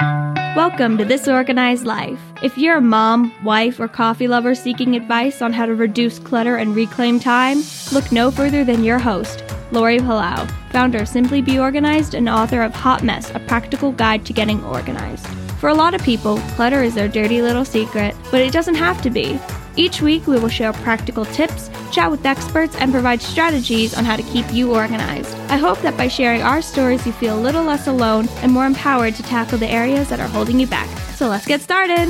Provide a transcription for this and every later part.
Welcome to This Organized Life. If you're a mom, wife, or coffee lover seeking advice on how to reduce clutter and reclaim time, look no further than your host, Lori Palau, founder of Simply Be Organized and author of Hot Mess, a practical guide to getting organized. For a lot of people, clutter is their dirty little secret, but it doesn't have to be. Each week, we will share practical tips, chat with experts, and provide strategies on how to keep you organized. I hope that by sharing our stories, you feel a little less alone and more empowered to tackle the areas that are holding you back. So let's get started.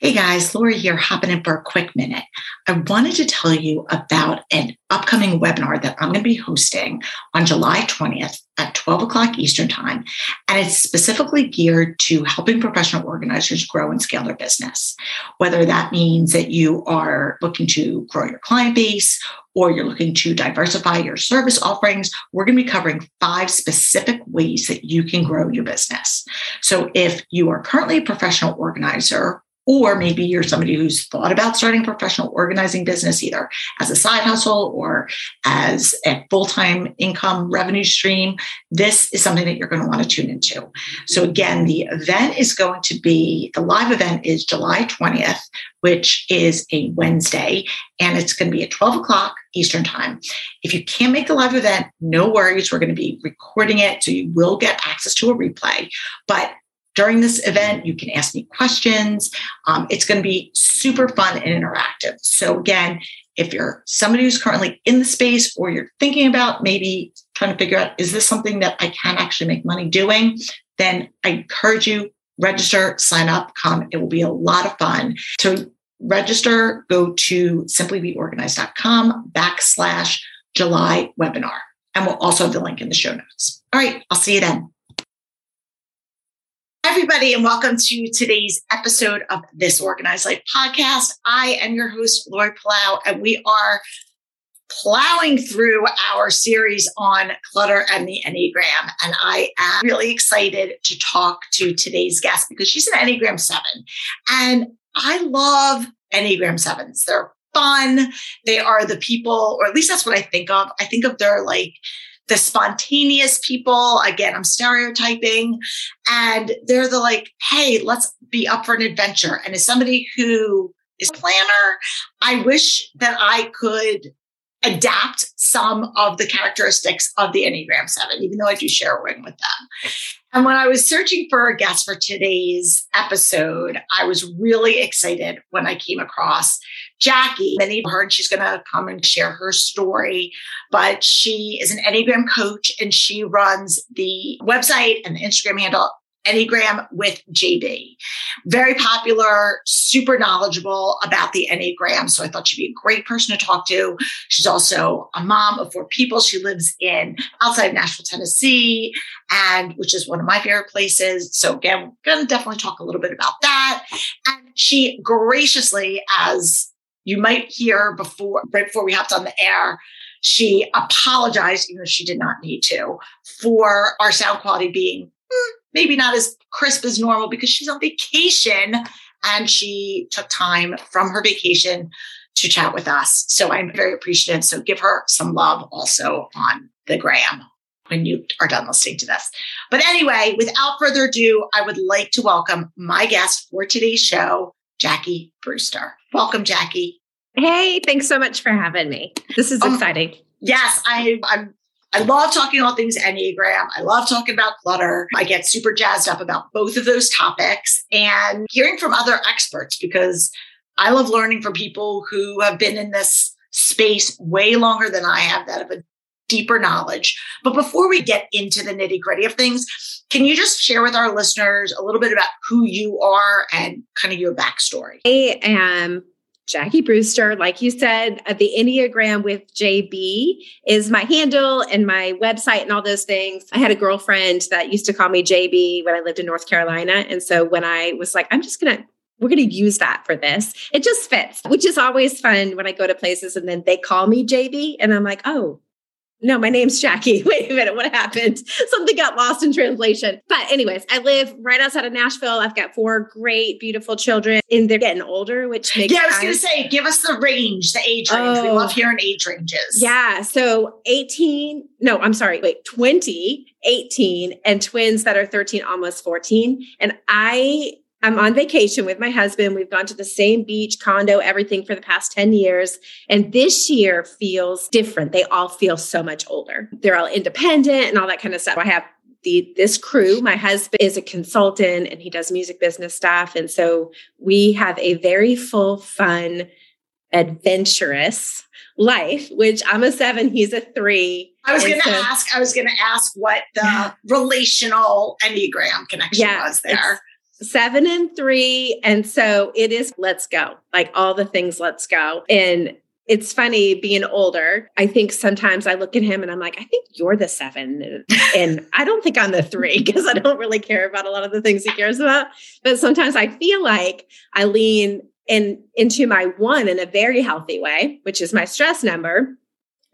Hey guys, Lori here, hopping in for a quick minute. I wanted to tell you about an upcoming webinar that I'm going to be hosting on July 20th at 12 o'clock Eastern Time. And it's specifically geared to helping professional organizers grow and scale their business. Whether that means that you are looking to grow your client base or you're looking to diversify your service offerings, we're going to be covering five specific ways that you can grow your business. So if you are currently a professional organizer, or maybe you're somebody who's thought about starting a professional organizing business either as a side hustle or as a full-time income revenue stream. This is something that you're going to want to tune into. So again, the event is going to be the live event is July 20th, which is a Wednesday, and it's going to be at 12 o'clock Eastern time. If you can't make the live event, no worries. We're going to be recording it, so you will get access to a replay. But during this event. You can ask me questions. Um, it's going to be super fun and interactive. So, again, if you're somebody who's currently in the space or you're thinking about maybe trying to figure out, is this something that I can actually make money doing? Then I encourage you, register, sign up, come. It will be a lot of fun. To register, go to simplybeorganized.com backslash July webinar. And we'll also have the link in the show notes. All right, I'll see you then everybody, and welcome to today's episode of This Organized Life podcast. I am your host, Lori Palau, and we are plowing through our series on clutter and the Enneagram. And I am really excited to talk to today's guest because she's an Enneagram 7. And I love Enneagram 7s. They're fun. They are the people, or at least that's what I think of. I think of their like the spontaneous people. Again, I'm stereotyping. And they're the like, hey, let's be up for an adventure. And as somebody who is a planner, I wish that I could adapt some of the characteristics of the Enneagram 7, even though I do share a wing with them. And when I was searching for a guest for today's episode, I was really excited when I came across Jackie. Many have heard she's going to come and share her story, but she is an Enneagram coach and she runs the website and the Instagram handle Enneagram with JB. Very popular, super knowledgeable about the Enneagram. So I thought she'd be a great person to talk to. She's also a mom of four people. She lives in outside of Nashville, Tennessee, and which is one of my favorite places. So again, we're going to definitely talk a little bit about that. And she graciously, as you might hear before, right before we hopped on the air, she apologized, even though she did not need to, for our sound quality being hmm, maybe not as crisp as normal because she's on vacation and she took time from her vacation to chat with us. So I'm very appreciative. So give her some love also on the gram when you are done listening to this. But anyway, without further ado, I would like to welcome my guest for today's show, Jackie Brewster. Welcome, Jackie. Hey, thanks so much for having me. This is um, exciting. Yes, I, I'm I love talking all things Enneagram. I love talking about clutter. I get super jazzed up about both of those topics and hearing from other experts because I love learning from people who have been in this space way longer than I have that have a deeper knowledge. But before we get into the nitty gritty of things, can you just share with our listeners a little bit about who you are and kind of your backstory? I am Jackie Brewster, like you said, uh, the Enneagram with JB is my handle and my website and all those things. I had a girlfriend that used to call me JB when I lived in North Carolina. And so when I was like, I'm just going to we're going to use that for this. It just fits, which is always fun when I go to places and then they call me JB and I'm like, oh, no, my name's Jackie. Wait a minute, what happened? Something got lost in translation. But, anyways, I live right outside of Nashville. I've got four great, beautiful children, and they're getting older, which makes Yeah, I was going to say, give us the range, the age range. Oh, we love oh. hearing age ranges. Yeah. So 18, no, I'm sorry, wait, 20, 18, and twins that are 13, almost 14. And I I'm on vacation with my husband. We've gone to the same beach, condo, everything for the past 10 years. And this year feels different. They all feel so much older. They're all independent and all that kind of stuff. I have the this crew. My husband is a consultant and he does music business stuff. And so we have a very full, fun, adventurous life, which I'm a seven, he's a three. I was going to so, ask, I was going to ask what the yeah. relational Enneagram connection yeah, was there seven and three. And so it is let's go, like all the things, let's go. And it's funny being older. I think sometimes I look at him and I'm like, I think you're the seven. And I don't think I'm the three because I don't really care about a lot of the things he cares about. But sometimes I feel like I lean in into my one in a very healthy way, which is my stress number.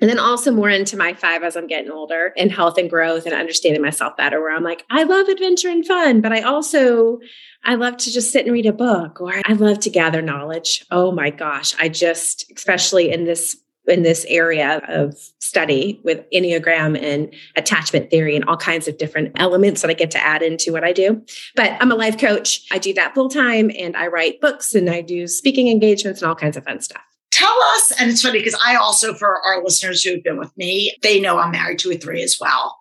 And then also more into my five as I'm getting older and health and growth and understanding myself better, where I'm like, I love adventure and fun, but I also, I love to just sit and read a book or I love to gather knowledge. Oh my gosh. I just, especially in this in this area of study with Enneagram and attachment theory and all kinds of different elements that I get to add into what I do. But I'm a life coach. I do that full time and I write books and I do speaking engagements and all kinds of fun stuff tell us, and it's funny because I also, for our listeners who have been with me, they know I'm married to a three as well.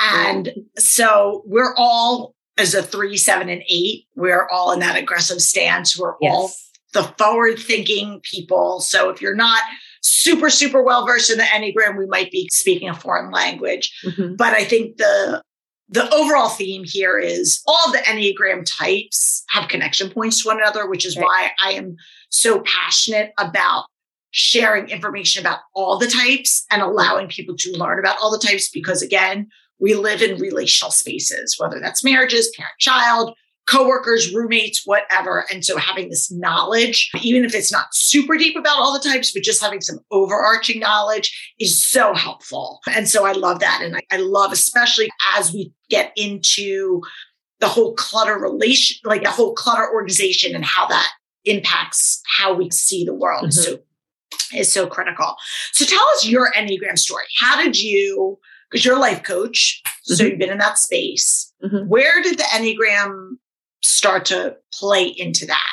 And so we're all, as a three, seven, and eight, we're all in that aggressive stance. We're yes. all the forward thinking people. So if you're not super, super well versed in the Enneagram, we might be speaking a foreign language. Mm-hmm. But I think the the overall theme here is all the Enneagram types have connection points to one another, which is right. why I am so passionate about sharing information about all the types and allowing people to learn about all the types because again we live in relational spaces whether that's marriages parent child coworkers roommates whatever. And so having this knowledge even if it's not super deep about all the types but just having some overarching knowledge is so helpful. And so i love that. And i, I love especially as we get into the whole clutter relation like the whole clutter organization and how that impacts how we see the world. Mm-hmm. So is so critical. So tell us your Enneagram story. How did you, because you're a life coach, mm-hmm. so you've been in that space. Mm-hmm. Where did the Enneagram start to play into that?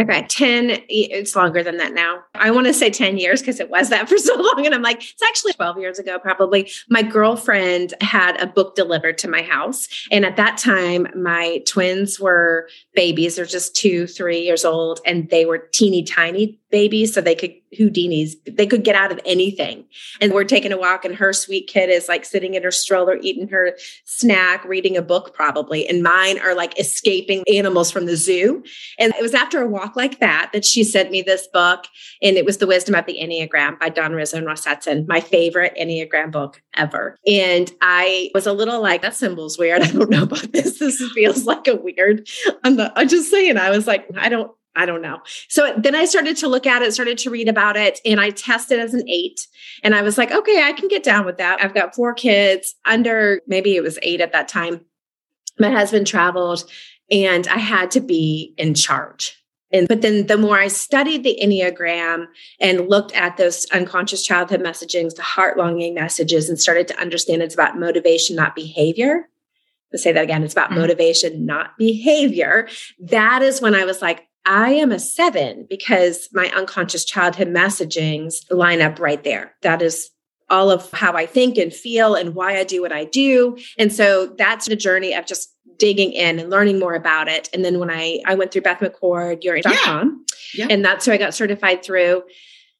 Okay, 10, it's longer than that now. I want to say 10 years because it was that for so long. And I'm like, it's actually 12 years ago, probably. My girlfriend had a book delivered to my house. And at that time, my twins were babies. They're just two, three years old, and they were teeny tiny babies. So they could Houdinis, they could get out of anything. And we're taking a walk, and her sweet kid is like sitting in her stroller, eating her snack, reading a book, probably. And mine are like escaping animals from the zoo. And it was after a walk like that that she sent me this book. And it was The Wisdom of the Enneagram by Don Riso and Russ Hudson, my favorite Enneagram book ever. And I was a little like, that symbol's weird. I don't know about this. This feels like a weird. I'm, I'm just saying, I was like, I don't, I don't know. So then I started to look at it, started to read about it, and I tested as an eight. And I was like, okay, I can get down with that. I've got four kids under maybe it was eight at that time. My husband traveled, and I had to be in charge. And but then the more I studied the Enneagram and looked at those unconscious childhood messagings, the heart longing messages, and started to understand it's about motivation, not behavior. To say that again, it's about mm-hmm. motivation, not behavior. That is when I was like, I am a seven because my unconscious childhood messagings line up right there. That is all of how I think and feel and why I do what I do. And so that's the journey of just digging in and learning more about it. And then when I, I went through Beth McCord, Uri.com, yeah. yeah. and that's who I got certified through.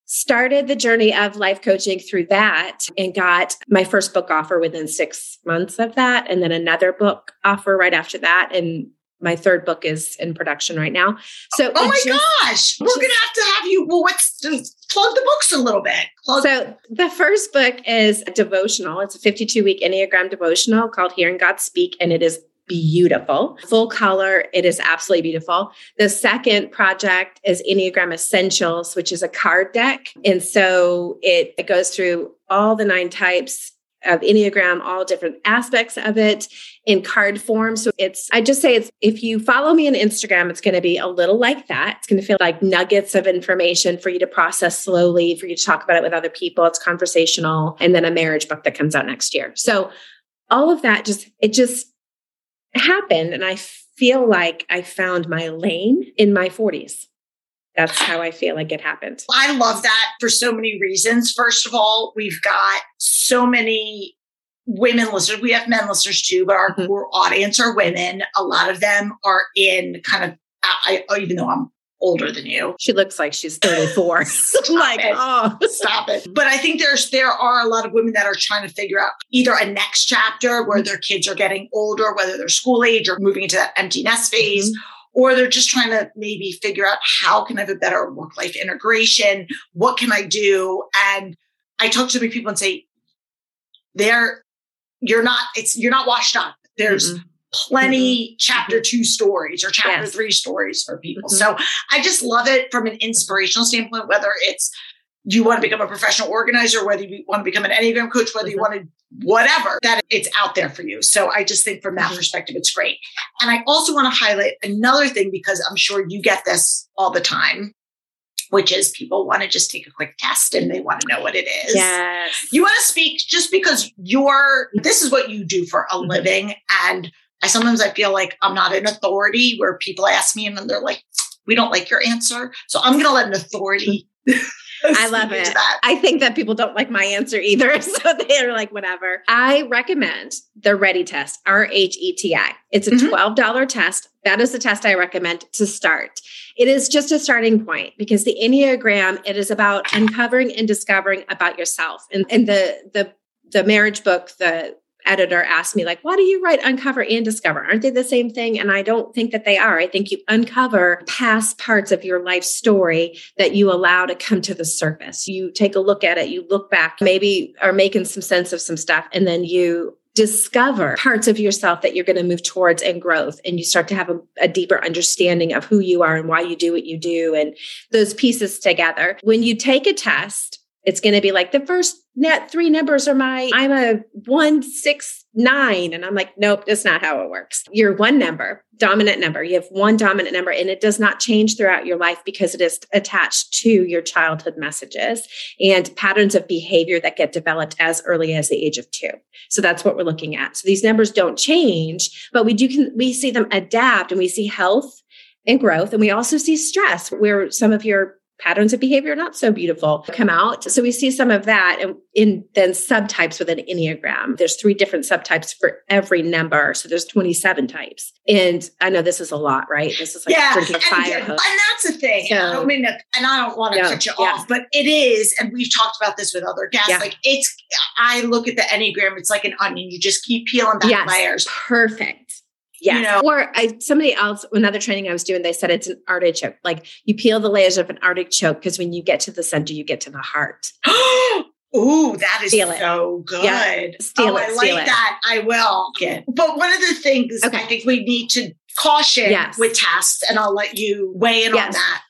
Started the journey of life coaching through that and got my first book offer within six months of that. And then another book offer right after that. And my third book is in production right now. So, oh my just, gosh, we're just, gonna have to have you. Well, what's plug the books a little bit? Plug- so, the first book is a devotional. It's a 52 week Enneagram devotional called Hearing God Speak, and it is beautiful. Full color, it is absolutely beautiful. The second project is Enneagram Essentials, which is a card deck. And so it, it goes through all the nine types of Enneagram, all different aspects of it in card form. So it's, I just say it's, if you follow me on Instagram, it's going to be a little like that. It's going to feel like nuggets of information for you to process slowly, for you to talk about it with other people. It's conversational. And then a marriage book that comes out next year. So all of that just, it just happened. And I feel like I found my lane in my 40s that's how I feel like it happened. I love that for so many reasons. First of all, we've got so many women listeners. We have men listeners too, but our mm-hmm. core audience are women. A lot of them are in kind of, I, even though I'm older than you. She looks like she's 34. like, it. oh, stop it. But I think there's there are a lot of women that are trying to figure out either a next chapter where mm-hmm. their kids are getting older, whether they're school age or moving into that empty nest phase. Mm-hmm or they're just trying to maybe figure out how can I have a better work life integration? What can I do? And I talk to many people and say, there, you're not, it's, you're not washed up. There's mm-hmm. Plenty mm-hmm. chapter mm-hmm. two stories or chapter yes. three stories for people. Mm-hmm. So I just love it from an inspirational standpoint, whether it's, you want to become a professional organizer, whether you want to become an Enneagram coach, whether you mm-hmm. want to whatever, that it's out there for you. So I just think from that mm-hmm. perspective, it's great. And I also want to highlight another thing because I'm sure you get this all the time. Which is people want to just take a quick test and they want to know what it is. Yes. You want to speak just because you're, this is what you do for a mm-hmm. living. And I sometimes I feel like I'm not an authority where people ask me and then they're like, we don't like your answer. So I'm going to let an authority I love it. I think that people don't like my answer either. So they're like, whatever. I recommend the Ready test, R H E T I. It's a mm-hmm. $12 test. That is the test I recommend to start. It is just a starting point because the Enneagram, it is about uncovering and discovering about yourself. And, and the, the, the marriage book, the editor asked me like why do you write uncover and discover? Aren't they the same thing? And i don't think that they are. I think you uncover past parts of your life story that you allow to come to the surface. You take a look at it you look back maybe are making some sense of some stuff and then you discover parts of yourself that you're going to move towards and growth and you start to have a, a, deeper understanding of who you are and why you do what you do and those pieces together. When you take a test it's going to be like the first net three numbers are my i'm a one six nine. And i'm like nope that's not how it works. You're one number dominant number you have one dominant number and it does not change throughout your life because it is attached to your childhood messages and patterns of behavior that get developed as early as the age of two. So that's what we're looking at. So these numbers don't change but we do can we see them adapt and we see health and growth. And we also see stress where some of your patterns of behavior not so beautiful come out. So we see some of that and in then subtypes with an Enneagram. There's three different subtypes for every number. So there's 27 types. And I know this is a lot, right? This is like yeah, drinking and, fire and that's the thing. So- I don't mean to, and I don't want to No, cut you yeah. off, but it is, and we've talked about this with other guests. Yeah. Like it's, I look at the Enneagram, it's like an onion. You just keep peeling back Yes. layers. Perfect. Yes. You know- or I, somebody else, another training I was doing, they said it's an artichoke. Like you peel the layers of an artichoke because when you get to the center, you get to the heart. Ooh, that is Steal it. so good. Yeah, oh, steal oh, it, I steal like it. that. I will. But one of the things Okay. I think we need to caution Yes. with tests, and I'll let you weigh in on that.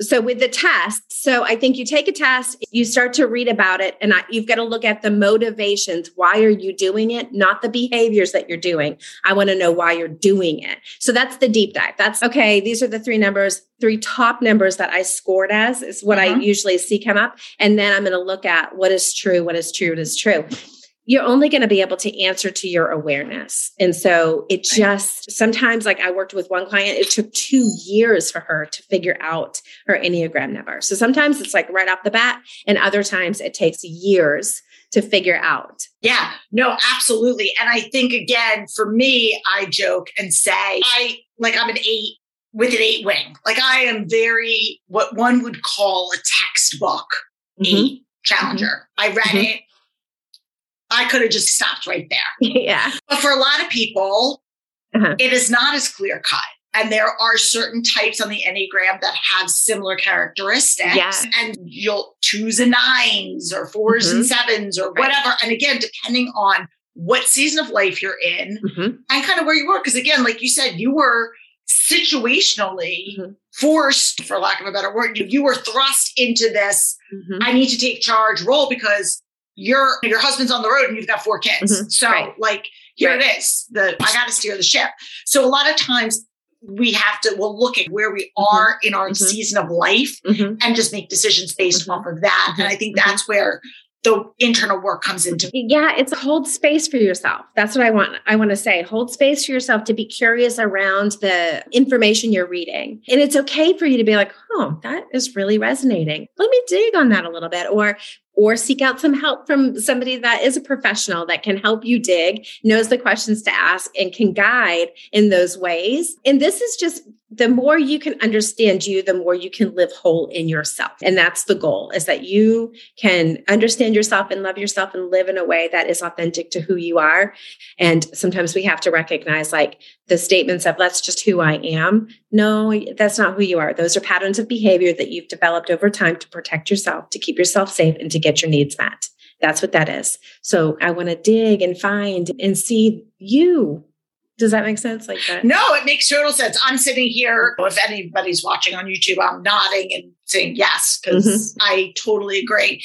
So with the test, so I think you take a test, you start to read about it, and I, you've got to look at the motivations. Why are you doing it? Not the behaviors that you're doing. I want to know why you're doing it. So that's the deep dive. That's okay. These are the three numbers, three top numbers that I scored as is what I Mhm. usually see come up, and then I'm going to look at what is true, what is true, what is true. You're only going to be able to answer to your awareness. And so it just sometimes, like I worked with one client, it took two years for her to figure out her Enneagram number. So sometimes it's like right off the bat, and other times it takes years to figure out. Yeah, no, absolutely. And I think again, for me, I joke and say, I like I'm an eight with an eight wing. Like I am very what one would call a textbook Mm-hmm. eight challenger. I read Mhm. it. I could have just stopped right there. yeah. But for a lot of people, Uh-huh. it is not as clear cut. And there are certain types on the Enneagram that have similar characteristics. Yeah. And you'll choose a nines or 4s and sevens or Right. whatever. And again, depending on what season of life you're in Mhm. and kind of where you were. Because again, like you said, you were situationally Mhm. forced, for lack of a better word, you, you were thrust into this Mhm. I need to take charge role because your your husband's on the road and you've got four kids. Mhm. So Right. like here Right. it is. The I got to steer the ship. So a lot of times we have to we'll look at where we are in our Mhm. season of life Mhm. and just make decisions based Mhm. off of that. And I think that's where the internal work comes into Yeah, it's hold space for yourself. That's what I want. I want to say hold space for yourself to be curious around the information you're reading. And it's okay for you to be like, oh, that is really resonating. Let me dig on that a little bit. Or or seek out some help from somebody that is a professional that can help you dig, knows the questions to ask, and can guide in those ways. And this is just the more you can understand you, the more you can live whole in yourself. And that's the goal is that you can understand yourself and love yourself and live in a way that is authentic to who you are. And sometimes we have to recognize like the statements of that's just who I am. No, that's not who you are. Those are patterns of behavior that you've developed over time to protect yourself, to keep yourself safe, and to get your needs met. That's what that is. So I want to dig and find and see you. Does that make sense? Like that? No, it makes total sense. I'm sitting here. If anybody's watching on YouTube, I'm nodding and saying yes, because Mhm. I totally agree.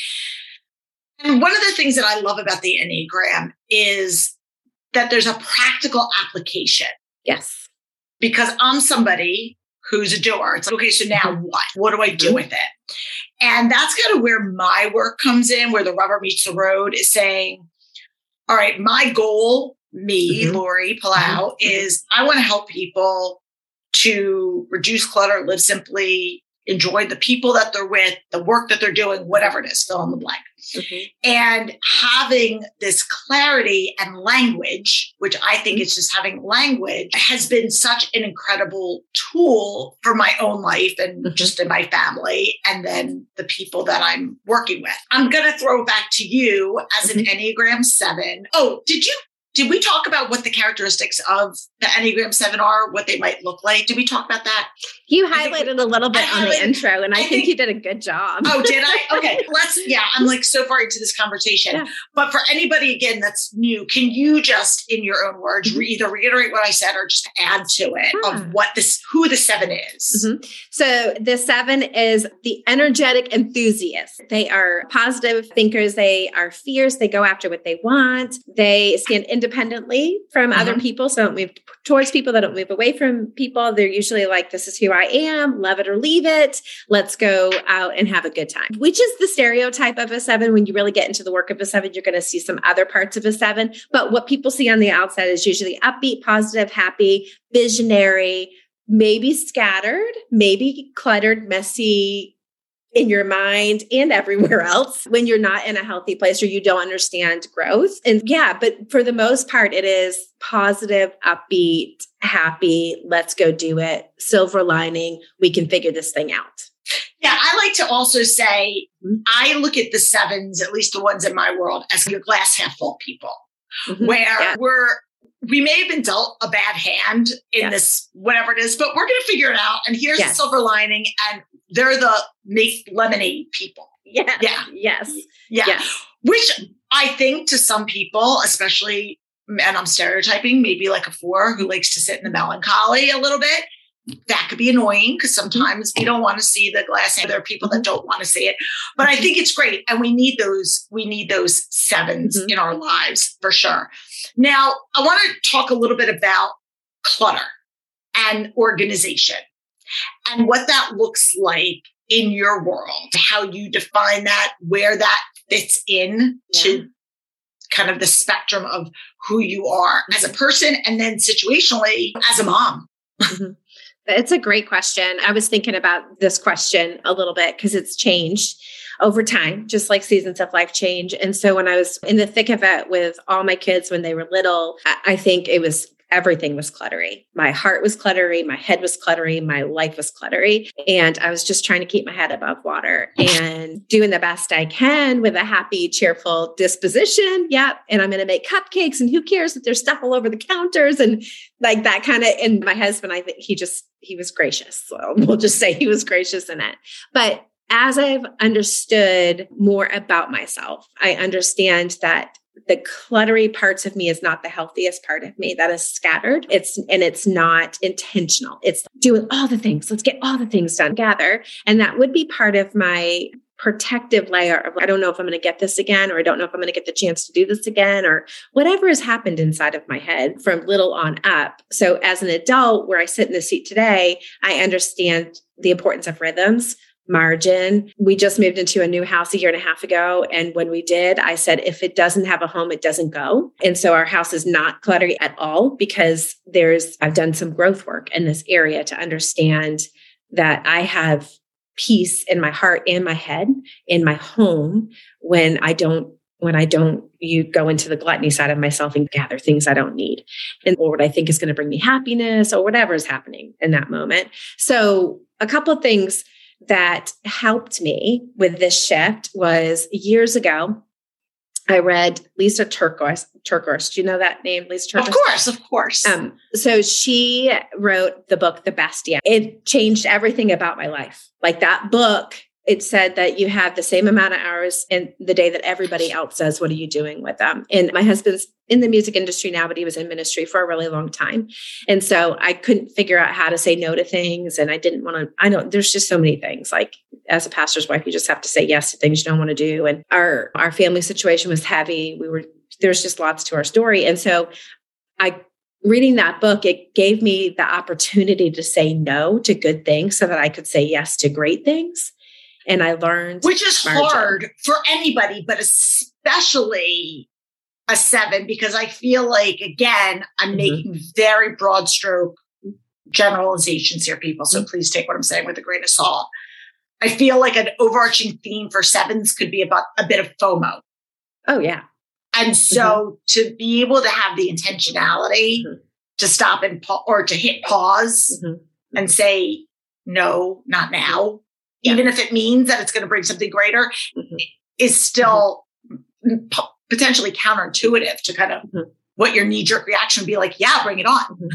And one of the things that I love about the Enneagram is that there's a practical application Yes. because I'm somebody who's a doer. It's like, okay, so now what? What do I do with it? And that's kind of where my work comes in, where the rubber meets the road is saying, all right, my goal, me, Mhm. Lori Palau, Mhm. is I want to help people to reduce clutter, live simply, enjoy the people that they're with, the work that they're doing, whatever it is, fill in the blank Mhm. and having this clarity and language, which I think is just having language, has been such an incredible tool for my own life and Mhm. just in my family, and then the people that I'm working with. I'm going to throw back to you as an Enneagram 7. Oh, did you? Did we talk about what the characteristics of the Enneagram 7 are, what they might look like? Did we talk about that? You we- highlighted a little bit I on the intro, and I, I think, think- you did a good job. Oh, did I? Okay, let's. Yeah, I'm like so far into this conversation. Yeah. But for anybody again that's new, can you just, in your own words, Mm-hmm. re- either reiterate what I said or just add to it of what this, who the seven is? Mhm. So the seven is the energetic enthusiast. They are positive thinkers. They are fierce. They go after what they want. They stand independently from other Mhm. people. So don't move towards people. They don't move away from people. They're usually like, this is who I am. Love it or leave it. Let's go out and have a good time, which is the stereotype of a seven. When you really get into the work of a seven, you're going to see some other parts of a seven. But what people see on the outside is usually upbeat, positive, happy, visionary, maybe scattered, maybe cluttered, messy, in your mind and everywhere else when you're not in a healthy place or you don't understand growth. And yeah, but for the most part, it is positive, upbeat, happy, let's go do it, silver lining, we can figure this thing out. Yeah, I like to also say mm-hmm. I look at the sevens, at least the ones in my world, as your glass half full people, mm-hmm. where yeah. we're we may have been dealt a bad hand in yes. this whatever it is, but we're going to figure it out. And here's yes. the silver lining, and they're the make lemonade people. Yeah. Yeah. Yes. Yeah. Yes. Which I think to some people, especially, and I'm stereotyping, maybe like a four who likes to sit in the melancholy a little bit. That could be annoying because sometimes we don't want to see the glass. And there are people that don't want to see it, but I mm-hmm. think it's great, and we need those. We need those 7s mm-hmm. in our lives for sure. Now, I want to talk a little bit about clutter and organization and what that looks like in your world, how you define that, where that fits in yeah. to kind of the spectrum of who you are as a person and then situationally as a mom. Mm-hmm. It's a great question. I was thinking about this question a little bit because it's changed over time, just like seasons of life change. And so when I was in the thick of it with all my kids when they were little, I think it was everything was cluttery. My heart was cluttery, my head was cluttery, my life was cluttery. And I was just trying to keep my head above water and doing the best I can with a happy, cheerful disposition. Yep. And I'm going to make cupcakes and who cares if there's stuff all over the counters and like that kind of. And my husband, I think he just, he was gracious. So we'll just say he was gracious in it. But as I've understood more about myself, I understand that the cluttery parts of me is not the healthiest part of me. That is scattered. It's and it's not intentional. It's doing all the things. Let's get all the things done together. And that would be part of my protective layer of I don't know if I'm going to get this again, or I don't know if I'm going to get the chance to do this again, or whatever has happened inside of my head from little on up. So as an adult, where I sit in the seat today, I understand the importance of rhythms, margin. We just moved into a new house a year and a half ago. And when we did, I said, if it doesn't have a home, it doesn't go. And so our house is not cluttered at all because there's, I've done some growth work in this area to understand that I have peace in my heart and my head in my home when I don't when I don't you go into the gluttony side of myself and gather things I don't need and or what I think is going to bring me happiness or whatever is happening in that moment. So a couple of things that helped me with this shift was years ago. I read Lisa TerKeurst. TerKeurst, do you know that name, Lisa TerKeurst? Of course, of course. Um, so she wrote the book The Best Yes. It changed everything about my life. Like that book it said that you have the same amount of hours in the day that everybody else does. What are you doing with them? And my husband's in the music industry now, but he was in ministry for a really long time. And so I couldn't figure out how to say no to things. And I didn't want to, I know there's just so many things. Like as a pastor's wife, you just have to say yes to things you don't want to do. And our our family situation was heavy. We were there's just lots to our story. And so I reading that book, it gave me the opportunity to say no to good things so that I could say yes to great things and I learned which is hard for anybody, but especially a seven because I feel like again I'm mm-hmm. making very broad stroke generalizations here, people. So mm-hmm. please take what I'm saying with a grain of salt. I feel like an overarching theme for sevens could be about a bit of FOMO. Oh yeah. And so mm-hmm. to be able to have the intentionality mm-hmm. to stop and pa- or to hit pause mm-hmm. and say no, not now yeah. even if it means that it's going to bring something greater, mm-hmm. is still mm-hmm. p- potentially counterintuitive to kind of mm-hmm. what your knee jerk reaction would be like, yeah, bring it on.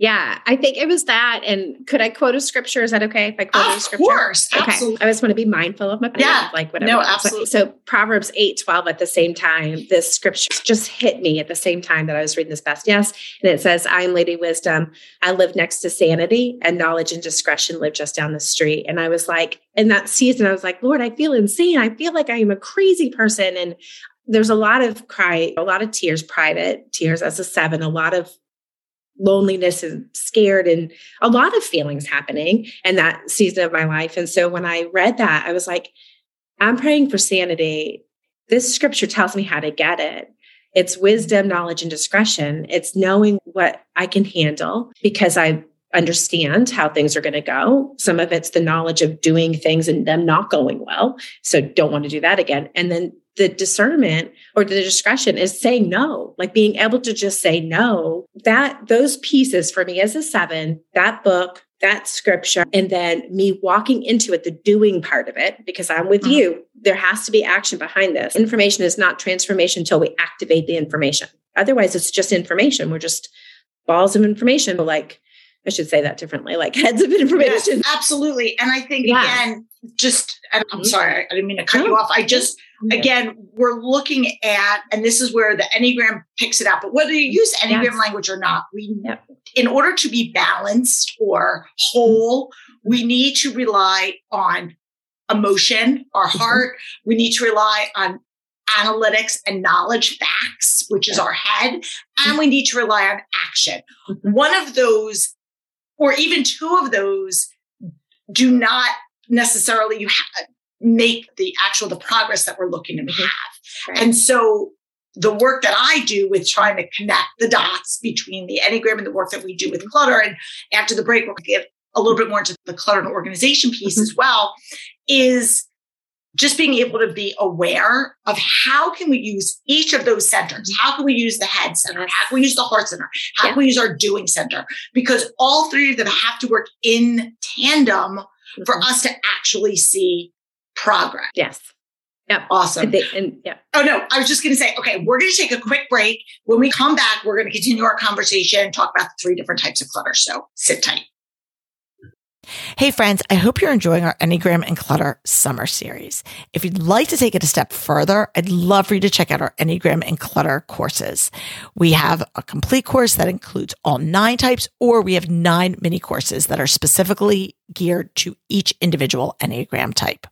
Yeah, I think it was that. And could I quote a scripture? Is that okay if I quote of a scripture? Of course. Okay. Absolutely. I just want to be mindful of my yeah. like whatever. No, absolutely. So, so Proverbs 8, 12 at the same time, this scripture just hit me at the same time that I was reading this best. Yes. And it says, I am Lady Wisdom. I live next to sanity and knowledge and discretion live just down the street. And I was like, in that season, I was like, Lord, I feel insane. I feel like I am a crazy person. And there's a lot of cry, a lot of tears, private tears as a seven, a lot of loneliness and scared and a lot of feelings happening in that season of my life. And so when I read that, I was like, I'm praying for sanity. This scripture tells me how to get it. It's wisdom, knowledge, and discretion. It's knowing what I can handle because I understand how things are going to go. Some of it's the knowledge of doing things and them not going well. So don't want to do that again. And then the discernment or the discretion is saying no, like being able to just say no. That those pieces for me as a seven, that book, that scripture, and then me walking into it, the doing part of it, because I'm with uh-huh. you. There has to be action behind this. Information is not transformation until we activate the information. Otherwise, it's just information. We're just balls of information, but like I should say that differently, like heads of information. Yes, absolutely. And I think yeah. again, just I'm mm-hmm. sorry, I didn't mean to cut you off. I just again, we're looking at, and this is where the Enneagram picks it up. But whether you use Enneagram yes. language or not, we yep. in order to be balanced or whole, we need to rely on emotion, our mm-hmm. heart. We need to rely on analytics and knowledge facts, which is our head, and we need to rely on action. Mm-hmm. One of those or even two of those do not necessarily make the actual the progress that we're looking to mm-hmm. have right. and so the work that i do with trying to connect the dots between the enneagram and the work that we do with clutter and after the break we'll get a little bit more into the clutter and organization piece mm-hmm. as well is just being able to be aware of how can we use each of those centers how can we use the head center how can we use the heart center how yeah. can we use our doing center because all three of them have to work in tandem mm-hmm. for us to actually see progress yes Yep. Awesome. They, and, yeah. Oh, no. I was just going to say, okay, we're going to take a quick break. When we come back, we're going to continue our conversation, and talk about the three different types of clutter. So sit tight. Hey friends, I hope you're enjoying our Enneagram and Clutter summer series. If you'd like to take it a step further, I'd love for you to check out our Enneagram and Clutter courses. We have a complete course that includes all nine types, or we have nine mini courses that are specifically geared to each individual Enneagram type.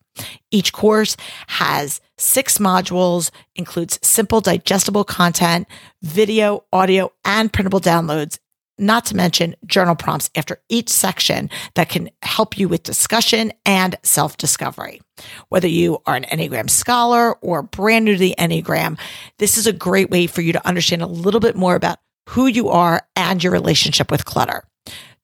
Each course has six modules, includes simple digestible content, video, audio, and printable downloads, not to mention journal prompts after each section that can help you with discussion and self discovery. Whether you are an Enneagram scholar or brand new to the Enneagram, this is a great way for you to understand a little bit more about who you are and your relationship with clutter.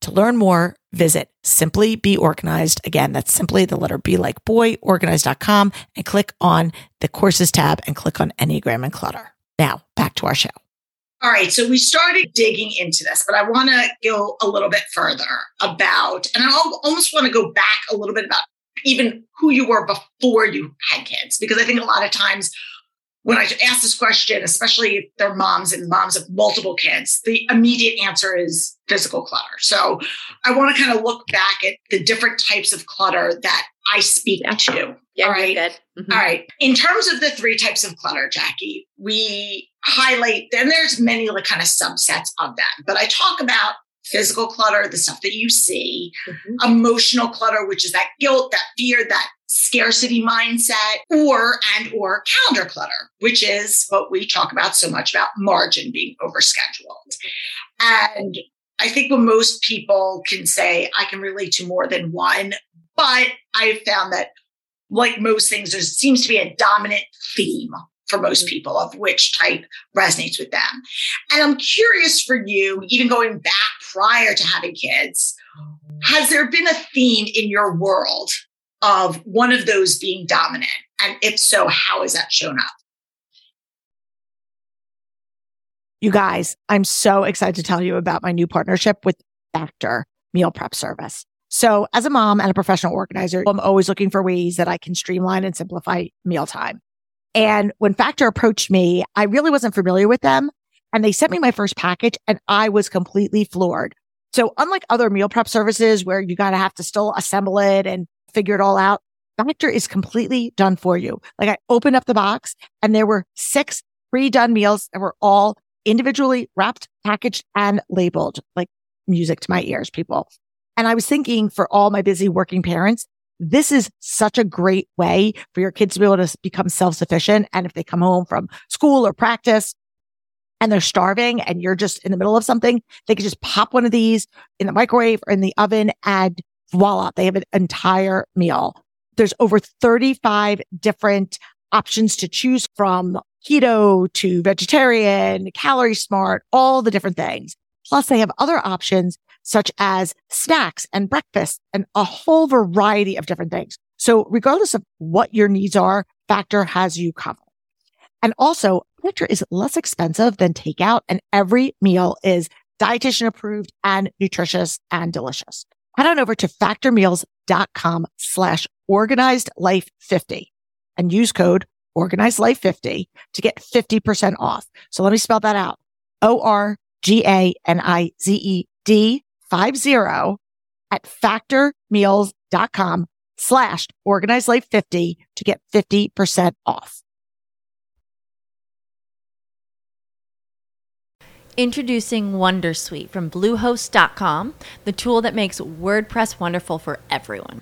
To learn more, visit Simply Be Organized. Again, that's simply the letter B like boy, organized.com and click on the courses tab and click on Enneagram and Clutter. Now back to our show. All right, so we started digging into this, but I want to go a little bit further about, and I almost want to go back a little bit about even who you were before you had kids, because I think a lot of times when I ask this question, especially if they're moms and moms of multiple kids, the immediate answer is physical clutter. So I want to kind of look back at the different types of clutter that I speak to. Yeah, all right. Mm-hmm. All right. In terms of the three types of clutter, Jackie, we highlight, then there's many like kind of subsets of them, but I talk about physical clutter, the stuff that you see, mm-hmm. emotional clutter, which is that guilt, that fear, that scarcity mindset, or and or calendar clutter, which is what we talk about so much about margin being overscheduled. And I think when most people can say, I can relate to more than one, but I've found that like most things, there seems to be a dominant theme for most mm-hmm. people of which type resonates with them. And I'm curious for you, even going back prior to having kids, has there been a theme in your world of one of those being dominant? And if so, how has that shown up? You guys, I'm so excited to tell you about my new partnership with Factor Meal Prep Service. So, as a mom and a professional organizer, I'm always looking for ways that I can streamline and simplify mealtime. And when Factor approached me, I really wasn't familiar with them. And they sent me my first package and I was completely floored. So unlike other meal prep services where you got to have to still assemble it and figure it all out, Factor is completely done for you. Like I opened up the box and there were six pre-done meals that were all individually wrapped, packaged and labeled like music to my ears, people. And I was thinking for all my busy working parents, this is such a great way for your kids to be able to become self-sufficient. And if they come home from school or practice and they're starving and you're just in the middle of something, they can just pop one of these in the microwave or in the oven and voila, they have an entire meal. There's over 35 different options to choose from keto to vegetarian, calorie smart, all the different things. Plus, they have other options such as snacks and breakfast and a whole variety of different things. So regardless of what your needs are, Factor has you covered. And also, Factor is less expensive than takeout and every meal is dietitian approved and nutritious and delicious. Head on over to factormeals.com slash organized life 50 and use code organized life 50 to get 50% off. So let me spell that out. O R G A N I Z E D 50 at factormeals.com slash organized life 50 to get 50% off. Introducing Wondersuite from Bluehost.com, the tool that makes WordPress wonderful for everyone.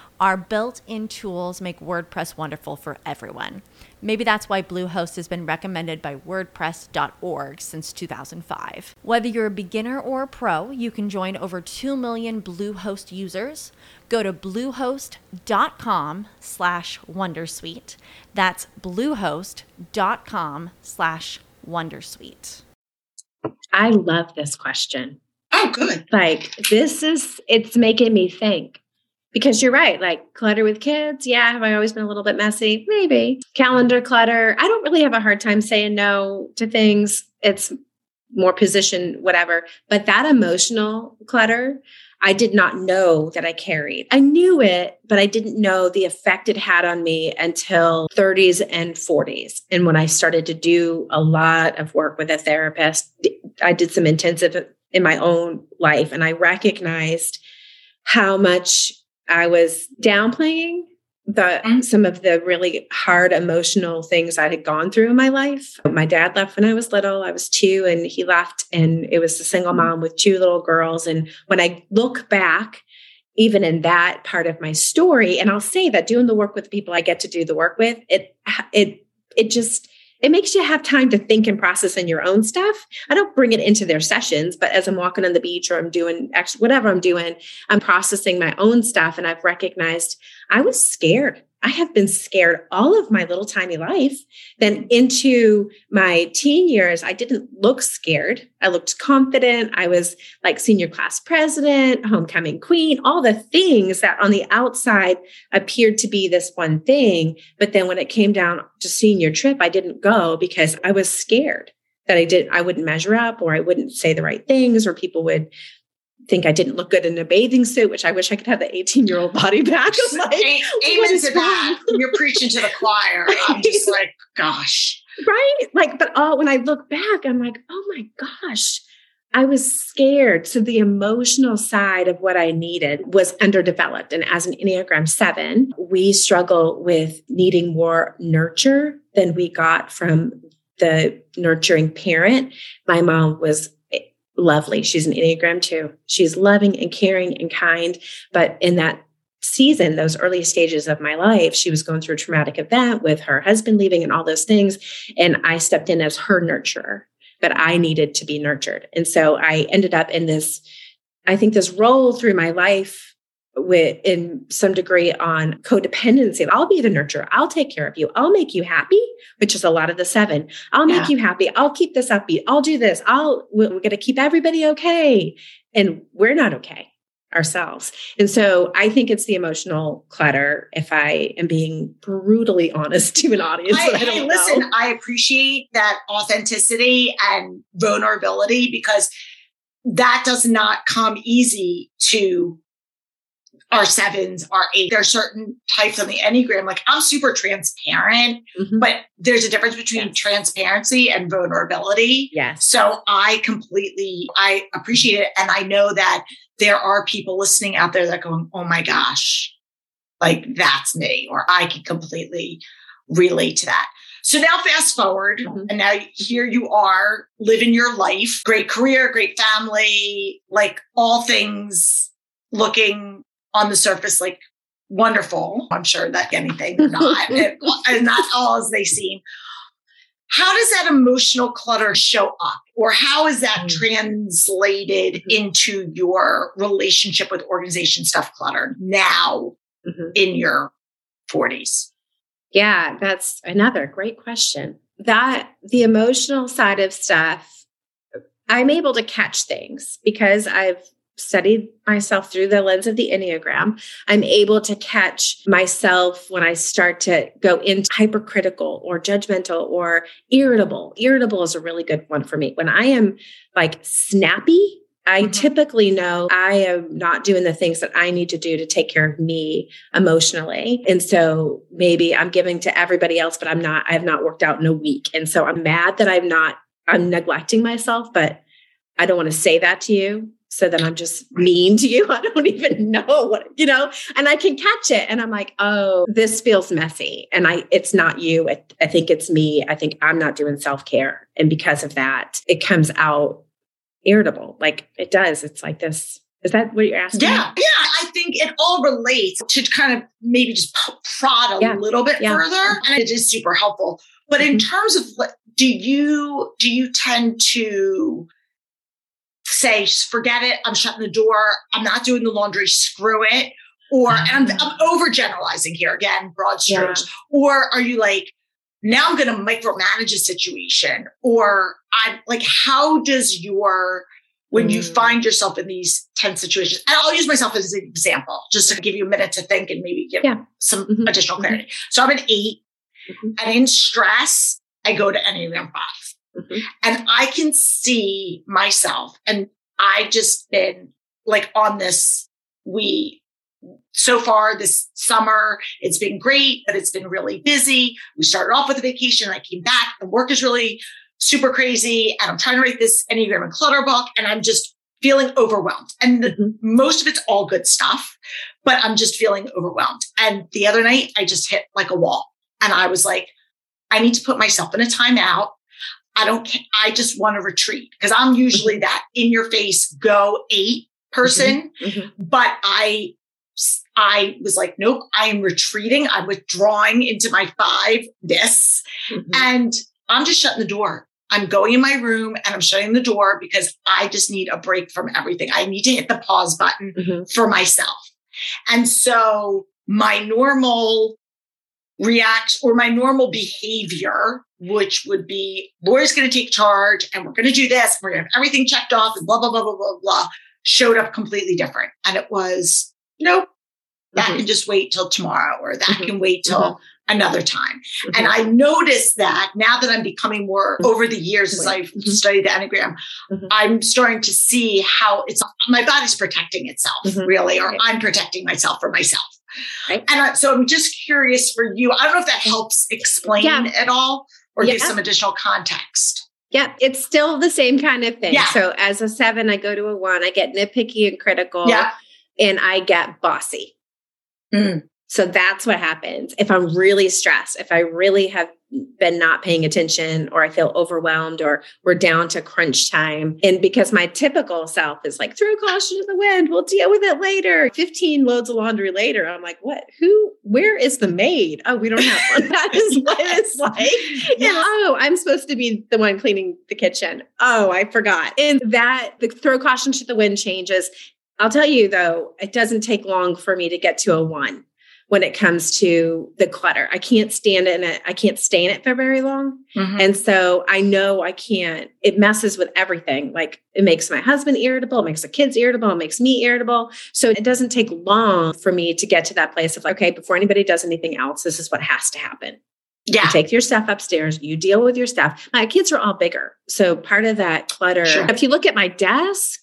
our built in tools make WordPress wonderful for everyone. Maybe that's why Bluehost has been recommended by WordPress.org since 2005. Whether you're a beginner or a pro, you can join over 2 million Bluehost users. Go to bluehost.com slash Wondersuite. That's bluehost.com slash Wondersuite. I love this question. Oh, good. Like, this is, it's making me think because you're right like clutter with kids yeah have i always been a little bit messy? Maybe. Calendar clutter i don't really have a hard time saying no to things. It's more position whatever. But that emotional clutter i did not know that i carried. I knew it but i didn't know the effect it had on me until 30s and 40s and when i started to do a lot of work with a therapist. I did some intensive in my own life and i recognized how much I was downplaying the mm-hmm. some of the really hard emotional things I had gone through in my life. My dad left when I was little. I was 2 and he left and it was a single mm-hmm. mom with two little girls and when I look back even in that part of my story and I'll say that doing the work with the people I get to do the work with it it it just it makes you have time to think and process in your own stuff. I don't bring it into their sessions, but as I'm walking on the beach or I'm doing actually whatever I'm doing, I'm processing my own stuff. And I've recognized I was scared I have been scared all of my little tiny life. Then into my teen years, I didn't look scared. I looked confident. I was like senior class president, homecoming queen, all the things that on the outside appeared to be this one thing. But then when it came down to senior trip, I didn't go because I was scared that I didn't—I wouldn't measure up or I wouldn't say the right things or people would think I didn't look good in a bathing suit, which I wish I could have the 18 year old body back. like, Amen to that. You're preaching to the choir. I'm just like, gosh. Right? Like, but all when I look back, I'm like, oh my gosh, I was scared. So the emotional side of what I needed was underdeveloped. And as an Enneagram 7, we struggle with needing more nurture than we got from the nurturing parent. My mom was lovely. She's an Enneagram too. She's loving and caring and kind. But in that season, those early stages of my life, she was going through a traumatic event with her husband leaving and all those things. And I stepped in as her nurturer, but I needed to be nurtured. And so I ended up in this, I think, this role through my life with in some degree on codependency. I'll be the nurturer. I'll take care of you. I'll make you happy, which is a lot of the seven. I'll make yeah. you happy. I'll keep this upbeat. I'll do this. I'll we're going to keep everybody okay, and we're not okay ourselves. And so I think it's the emotional clutter. If I am being brutally honest to an audience, I, I hey, listen, know. I appreciate that authenticity and vulnerability because that does not come easy to are sevens, are eight. There are certain types on the Enneagram. Like I'm super transparent, mm-hmm. but there's a difference between yes. transparency and vulnerability. Yes. So I completely, I appreciate it. And I know that there are people listening out there that going, oh my gosh, like that's me, or I can completely relate to that. So now fast forward, Mhm. and now here you are living your life, great career, great family, like all things looking on the surface like wonderful. I'm sure that anything not, not all as they seem. How does that emotional clutter show up? Or how is that Mm. translated Mhm. into your relationship with organization stuff clutter now Mhm. in your 40s? Yeah, that's another great question. That the emotional side of stuff, I'm able to catch things because I've studied myself through the lens of the Enneagram. I'm able to catch myself when I start to go into hypercritical or judgmental or irritable. Irritable is a really good one for me. When I am like snappy, I Mhm. typically know I am not doing the things that I need to do to take care of me emotionally. And so maybe I'm giving to everybody else, but I'm not, I have not worked out in a week. And so I'm mad that I'm not, I'm neglecting myself, but I don't want to say that to you. So then I'm just mean to you. I don't even know what, you know, and I can catch it. And I'm like, oh, this feels messy. And I, it's not you. I, I think it's me. I think I'm not doing self care. And because of that, it comes out irritable. Like it does. It's like this. Is that what you're asking? Yeah, yeah. I think it all relates to kind of maybe just prod a Yeah. little bit Yeah. further, and it is super helpful. But in Mhm. terms of what do you do, you tend to say, forget it. I'm shutting the door. I'm not doing the laundry. Screw it. Or and I'm, I'm overgeneralizing here again, broad strokes. Or are you like, now I'm going to micromanage a situation? Or I'm like, how does your when you Mm. find yourself in these tense situations. And I'll use myself as an example, just to give you a minute to think and maybe give Yeah. some Mhm. additional Mhm. clarity. So I'm an 8 Mhm. and in stress, I go to Enneagram 5 Mhm. and I can see myself. And I just been like on this, we so far this summer, it's been great, but it's been really busy. We started off with a vacation. I came back. The work is really super crazy. And I'm trying to write this Enneagram and clutter book. And I'm just feeling overwhelmed. And the, Mhm. most of it's all good stuff, but I'm just feeling overwhelmed. And the other night, I just hit like a wall. And I was like, I need to put myself in a timeout. I don't, I just want to retreat because I'm usually that in your face, go eight person. Mhm. But I, I was like, nope, I am retreating. I'm withdrawing into my five this Mhm. and I'm just shutting the door. I'm going in my room and I'm shutting the door because I just need a break from everything. I need to hit the pause button Mhm. for myself. And so my normal react or my normal behavior, which would be Lori's going to take charge and we're going to do this. We're going to have everything checked off and blah, blah, blah, blah, blah, blah, showed up completely different. And it was, nope, that Mhm. can just wait till tomorrow or that Mhm. can wait till Mhm. another time. Mhm. And I noticed that now that I'm becoming more Mhm. over the years as I've Mhm. studied the Enneagram. I'm starting to see how it's my body's protecting itself, really, or Right. I'm protecting myself for myself. Right. And I, so I'm just curious for you. I don't know if that helps explain Yeah. at all or give some additional context. Yeah, it's still the same kind of thing. Yeah. So as a seven, I go to a one, I get nitpicky and critical, Yeah. and I get bossy. Mm. So that's what happens. If I'm really stressed, if I really have been not paying attention or I feel overwhelmed or we're down to crunch time. And because my typical self is like, throw caution to the wind, we'll deal with it later. 15 loads of laundry later. I'm like, what? Who, where is the maid? Oh, we don't have one. that is what it's like. And oh, I'm supposed to be the one cleaning the kitchen. Oh, I forgot. And that the throw caution to the wind changes. I'll tell you though, it doesn't take long for me to get to a one when it comes to the clutter. I can't stand it in it. I can't stay in it for very long. Mhm. And so I know I can't, it messes with everything. Like it makes my husband irritable, it makes the kids irritable, it makes me irritable. So it doesn't take long for me to get to that place of like, okay, before anybody does anything else, this is what has to happen. Yeah. You take your stuff upstairs, you deal with your stuff. My kids are all bigger. So part of that clutter, Sure. if you look at my desk,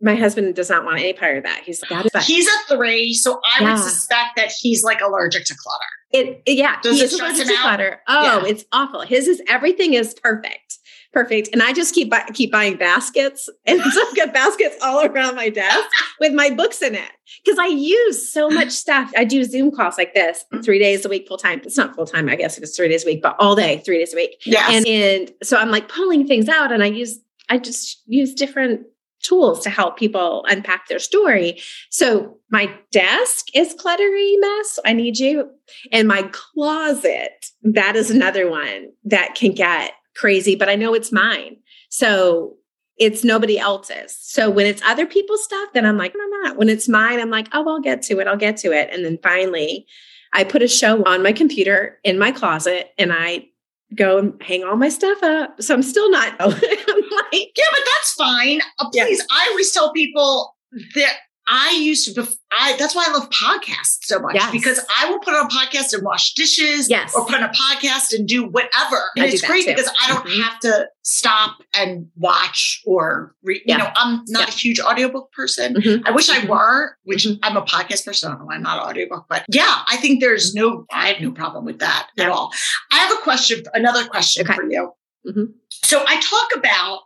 my husband does not want any part of that. He's like, that is He's a three, so I Yeah. would suspect that he's like allergic to clutter. It, it- yeah, Does he it is allergic him to out? clutter. Oh, Yeah. it's awful. His is everything is perfect, perfect. And I just keep bu- keep buying baskets, and so I've got baskets all around my desk with my books in it because I use so much stuff. I do Zoom calls like this mm. three days a week, full time. It's not full time, I guess, if it's three days a week, but all day, three days a week. Yes. And and so I'm like pulling things out, and I use I just use different tools to help people unpack their story. So my desk is cluttery mess. I need you. And my closet, that is another one that can get crazy, but I know it's mine. So it's nobody else's. So when it's other people's stuff, then I'm like, no, I'm not. When it's mine, I'm like, oh, I'll get to it. I'll get to it. And then finally, I put a show on my computer in my closet and I go and hang all my stuff up. So I'm still not, I'm oh. Like, Yeah, but that's fine. Uh, Yeah. please, I always tell people that I used to. Bef- I that's why I love podcasts so much Yes. because I will put on a podcast and wash dishes, Yes. or put on a podcast and do whatever. And I it's great too. because I don't Mhm. have to stop and watch or re- you know. I'm not a huge audiobook person. Mhm. I wish I Mhm. were, which Mhm. I'm a podcast person. I don't know why I'm not an audiobook, but yeah, I think there's no, I have no problem with that at all. I have a question, another question Okay. for you. Mhm. So I talk about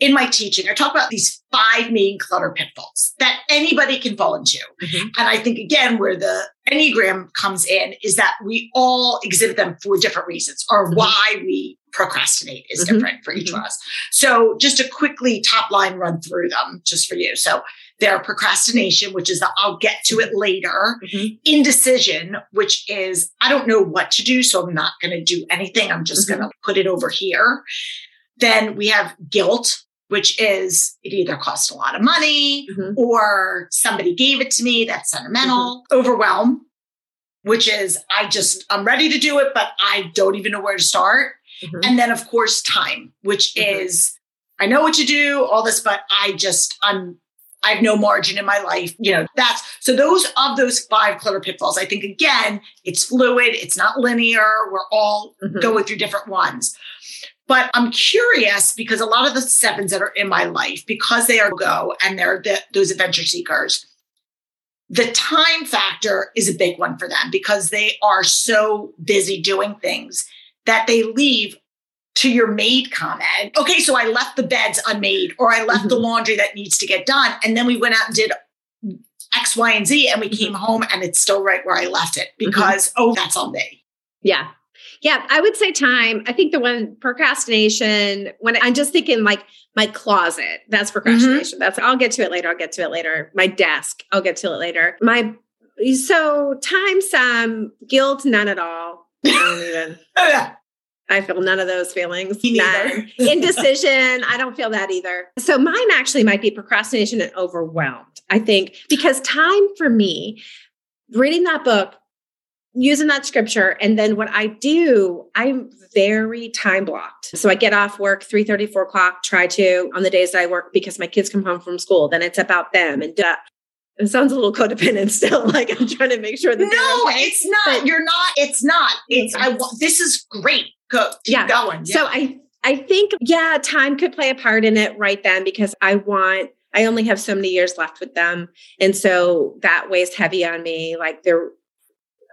in my teaching, I talk about these five main clutter pitfalls that anybody can fall into. Mhm. And I think again, where the Enneagram comes in is that we all exhibit them for different reasons or Mhm. why we procrastinate is Mhm. different for each Mhm. of us. So just to quickly top line run through them just for you. So there are procrastination, which is the I'll get to it later. Mhm. Indecision, which is I don't know what to do, so I'm not going to do anything. I'm just Mhm. going to put it over here. Then we have guilt, which is it either cost a lot of money Mhm. or somebody gave it to me. That's sentimental. Mm-hmm. Overwhelm, which is I just, I'm ready to do it, but I don't even know where to start. Mhm. And then, of course, time, which Mhm. is I know what to do, all this, but I just, I'm, I have no margin in my life. You know, that's so those of those five clutter pitfalls, I think again, it's fluid, it's not linear. We're all Mhm. going through different ones. But I'm curious because a lot of the sevens that are in my life, because they are go and they're the, those adventure seekers, the time factor is a big one for them because they are so busy doing things that they leave to your maid comment. Okay, so I left the beds unmade or I left the mm-hmm. laundry that needs to get done. And then we went out and did X, Y, and Z and we mm-hmm. came home and it's still right where I left it mm-hmm. because, oh, that's on me. Yeah. Yeah. I would say time. I think the one procrastination, when I'm just thinking like my closet, that's mm-hmm. procrastination. That's I'll get to it later. I'll get to it later. My desk, I'll get to it later. My so time some guilt, none at all. I don't even I feel none of those feelings. None. Indecision. I don't feel that either. So mine actually might be procrastination and overwhelmed. I think because time for me, reading that book, using that scripture, and then what I do, I'm very time blocked. So I get off work 3 4 o'clock, try to on the days that I work because my kids come home from school. Then it's about them. And uh, it sounds a little codependent still. Like I'm trying to make sure that No, okay. it's not. But- You're not. It's not. It's. I. This is great. Go. Keep Yeah. going. So I I think yeah, time could play a part in it right then because I want I only have so many years left with them. And so that weighs heavy on me. Like they're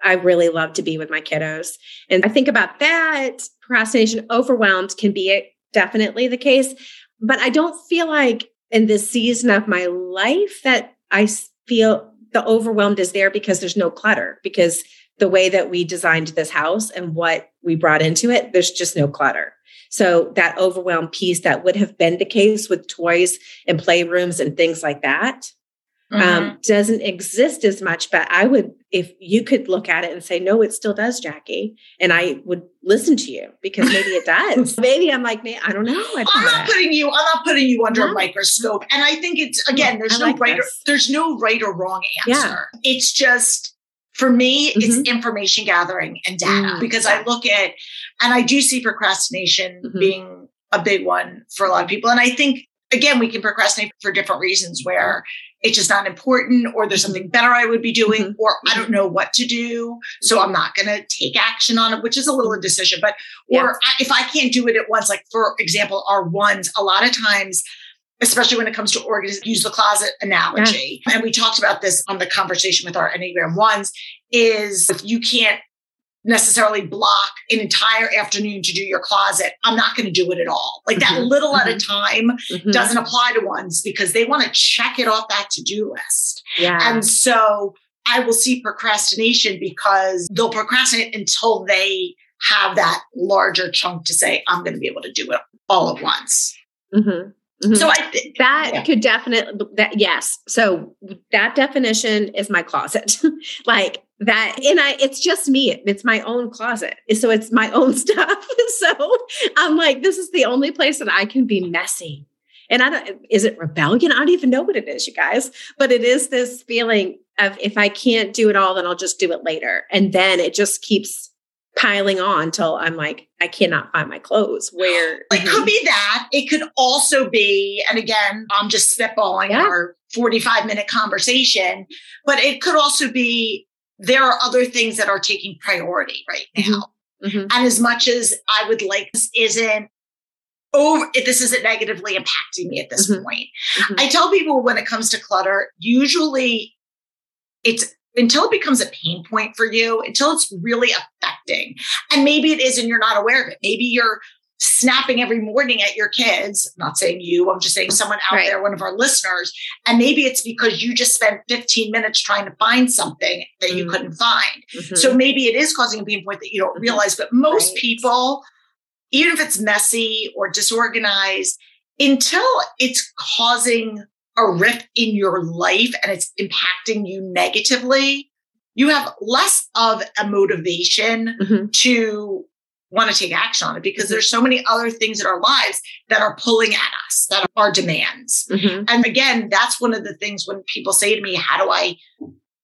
I really love to be with my kiddos. And I think about that procrastination overwhelmed can be definitely the case, but I don't feel like in this season of my life that I feel the overwhelmed is there because there's no clutter because the way that we designed this house and what we brought into it, there's just no clutter. So that overwhelmed piece that would have been the case with toys and playrooms and things like that Mhm. um, doesn't exist as much. But I would, if you could look at it and say, no, it still does, Jackie, and I would listen to you because maybe it does. maybe I'm like, "May- I don't know. I I'm not putting you. I'm not putting you under No. a microscope. And I think it's again. There's I no like right. Or, there's no right or wrong Yeah. answer. It's just for me. It's Mhm. information gathering and data Mm, because I look at and I do see procrastination Mhm. being a big one for a lot of people. And I think again we can procrastinate for different reasons where it's just not important or there's something better I would be doing Mhm. or I don't know what to do. So I'm not going to take action on it, which is a little indecision. But Yeah. or I, if I can't do it at once, like for example, our ones, a lot of times, especially when it comes to organize, use the closet analogy. And we talked about this on the conversation with our Enneagram ones is if you can't necessarily block an entire afternoon to do your closet. I'm not going to do it at all. Like that Mhm, little at a mhm. time Mhm. doesn't apply to ones because they want to check it off that to do list. yeah. And so I will see procrastination because they'll procrastinate until they have that larger chunk to say, I'm going to be able to do it all at once. Mhm. Mhm. So I think that Yeah. could definitely that yes so that definition is my closet like that and i it's just me it's my own closet so it's my own stuff so i'm like this is the only place that i can be messy and i don't is it rebellion i don't even know what it is you guys but it is this feeling of if i can't do it all then i'll just do it later and then it just keeps piling on till i'm like i cannot find my clothes where it could be that. It could also be, and again, I'm just spitballing Yeah. our 45 minute conversation, but it could also be there are other things that are taking priority right now. Mhm. And as much as I would like this isn't over, if this isn't negatively impacting me at this Mhm. point. Mhm. I tell people when it comes to clutter, usually it's until it becomes a pain point for you, until it's really affecting. And maybe it is and you're not aware of it. Maybe you're snapping every morning at your kids. I'm not saying you, I'm just saying someone out Right. there, one of our listeners. And maybe it's because you just spent 15 minutes trying to find something that you Mm. couldn't find. Mhm. So maybe it is causing a pain point that you don't Mhm. realize. But most Right. people, even if it's messy or disorganized, until it's causing a rift in your life and it's impacting you negatively, you have less of a motivation Mhm. to want to take action on it because Mhm. there's so many other things in our lives that are pulling at us, that are demands. Mhm. And again, that's one of the things when people say to me, how do I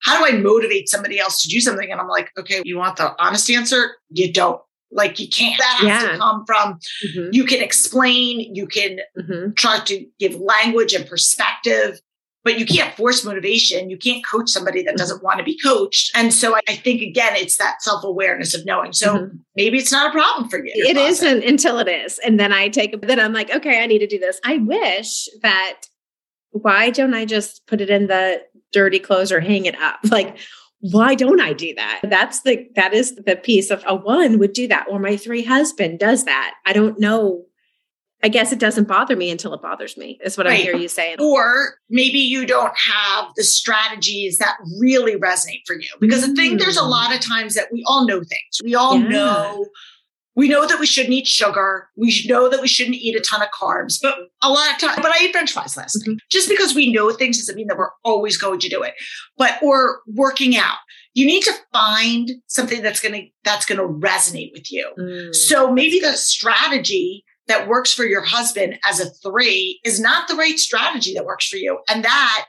how do I motivate somebody else to do something? And I'm like, okay, you want the honest answer? You don't. Like you can't. That has Yeah. to come from Mhm. you can explain, you can Mhm. try to give language and perspective, but you can't force motivation. You can't coach somebody that doesn't want to be coached. And so I, I think again, it's that self-awareness of knowing. So Mhm. maybe it's not a problem for you. It not until it is. And then I take it, then I'm like, okay, I need to do this. I wish that why don't I just put it in the dirty clothes or hang it up? Like, why don't I do that? That's the that is the piece of a one would do that, or my three husband does that. I don't know. I guess it doesn't bother me until it bothers me, is what I hear you saying. Or maybe you don't have the strategies that really resonate for you. Because I think there's a Mm. lot of times that we all know things. We all Yeah. know we know that we shouldn't eat sugar. We know that we shouldn't eat a ton of carbs. But a lot of times, but I ate French fries last Mm-hmm. night. Just because we know things doesn't mean that we're always going to do it. But or working out. You need to find something that's gonna that's gonna resonate with you. Mm. So maybe the strategy that works for your husband as a three is not the right strategy that works for you. And that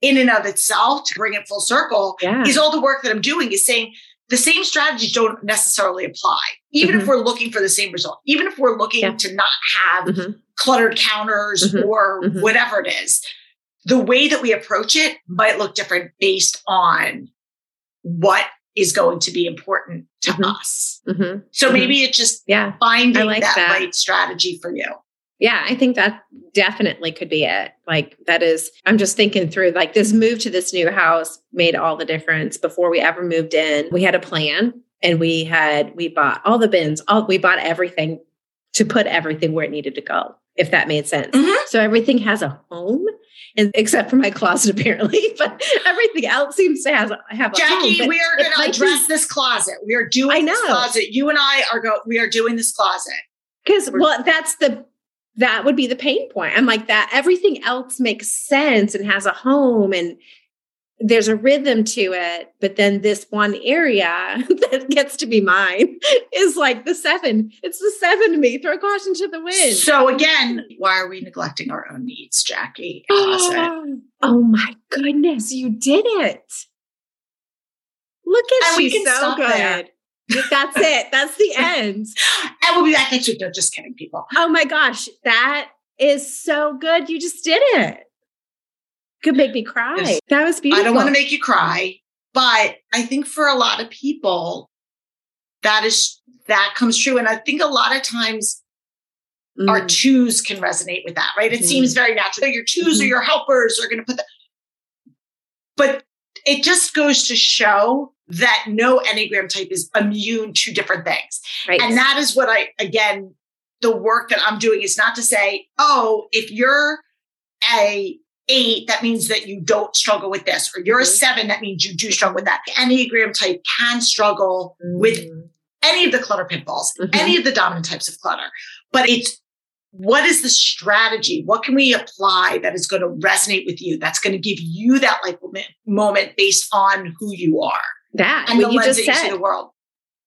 in and of itself, to bring it full circle, yeah. is all the work that I'm doing is saying the same strategies don't necessarily apply, even if Mhm. we're looking for the same result, even if we're looking Yeah. to not have Mhm. cluttered counters Mhm. or Mhm. whatever it is. The way that we approach it might look different based on what is going to be important to Mhm. us. Mhm. So Mhm. maybe it's just Yeah. finding like that, that. right strategy for you. Yeah, I think that definitely could be it. Like that is I'm just thinking through like this move to this new house made all the difference before we ever moved in. We had a plan and we had we bought all the bins, all we bought everything to put everything where it needed to go, if that made sense. Mhm. So everything has a home and except for my closet apparently, but everything else seems to have have a home. Jackie, we are going to address this closet. We are doing I this know. closet. You and I are going, We are doing this closet. Because well, that's the that would be the pain point. I'm like that. Everything else makes sense and has a home and there's a rhythm to it. But then this one area that gets to be mine is like the seven. It's the seven to me. Throw caution to the wind. So again, why are we neglecting our own needs, Jackie? Oh, closet. oh my goodness, you did it. Look at And we can so good. there. That's it. That's the end. and we'll be back next week. No, just kidding, people. Oh my gosh, that is so good. You just did it. Could make me cry. Yes. That was beautiful. I don't want to make you cry, but I think for a lot of people, that is that comes true. And I think a lot of times our Mm. twos can resonate with that, right? It Mhm. seems very natural. Your 2s or Mhm. your helpers are going to put that. But it just goes to show that no Enneagram type is immune to different things. Right. And that is what I, again, the work that I'm doing is not to say, oh, if you're a eight, that means that you don't struggle with this, or you're a Mhm. seven, that means you do struggle with that. Enneagram type can struggle with Mm. any of the clutter pitfalls, Mhm. any of the dominant types of clutter. But it's what is the strategy? What can we apply that is going to resonate with you? That's going to give you that like moment- based on who you are that and the you lens just that you see said. the world.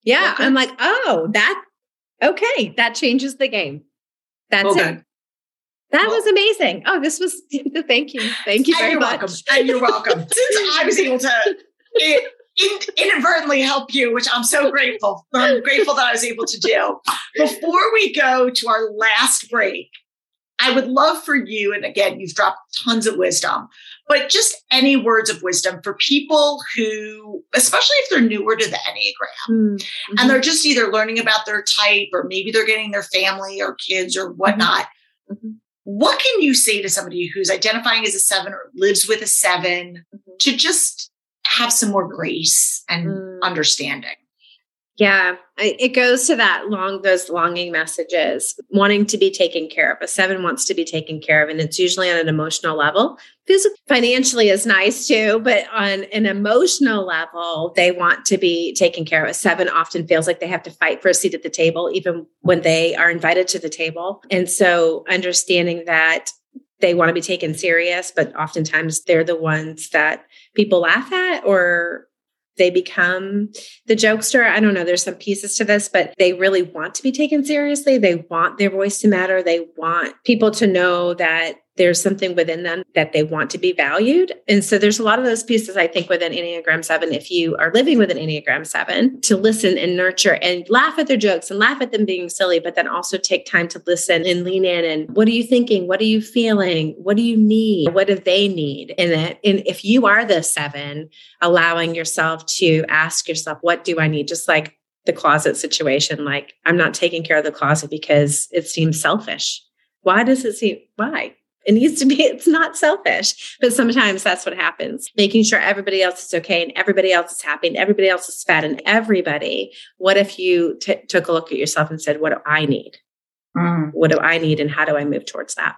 Yeah, Okay. I'm like, oh, that okay, that changes the game. That's Well it. That Well- was amazing. Oh, this was thank you. Thank you very you're much. welcome. And you're welcome. Since I was able to in, in, inadvertently help you, which I'm so grateful. I'm grateful that I was able to do. Before we go to our last break, I would love for you, and again, you've dropped tons of wisdom, but just any words of wisdom for people who, especially if they're newer to the Enneagram Mm, and they're just either learning about their type or maybe they're getting their family or kids or whatnot. Mhm. What can you say to somebody who's identifying as a seven or lives with a 7 Mhm. to just have some more grace and Mm. understanding? Yeah, it goes to that long, those longing messages, wanting to be taken care of. A seven wants to be taken care of, and it's usually on an emotional level. Physical, financially is nice too, but on an emotional level, they want to be taken care of. A seven often feels like they have to fight for a seat at the table, even when they are invited to the table. And so, understanding that they want to be taken serious, but oftentimes they're the ones that people laugh at or they become the jokester. I don't know. There's some pieces to this, but they really want to be taken seriously. They want their voice to matter. They want people to know that there's something within them that they want to be valued. And so there's a lot of those pieces, I think, within Enneagram 7. If you are living with an Enneagram 7, to listen and nurture and laugh at their jokes and laugh at them being silly, but then also take time to listen and lean in and what are you thinking? What are you feeling? What do you need? What do they need? And, that, and if you are the seven, allowing yourself to ask yourself, what do I need? Just like the closet situation, like I'm not taking care of the closet because it seems selfish. Why does it seem, why? It needs to be, it's not selfish, but sometimes that's what happens. Making sure everybody else is okay and everybody else is happy and everybody else is fat and everybody. What if you t- took a look at yourself and said, what do I need? What do I need? And how do I move towards that?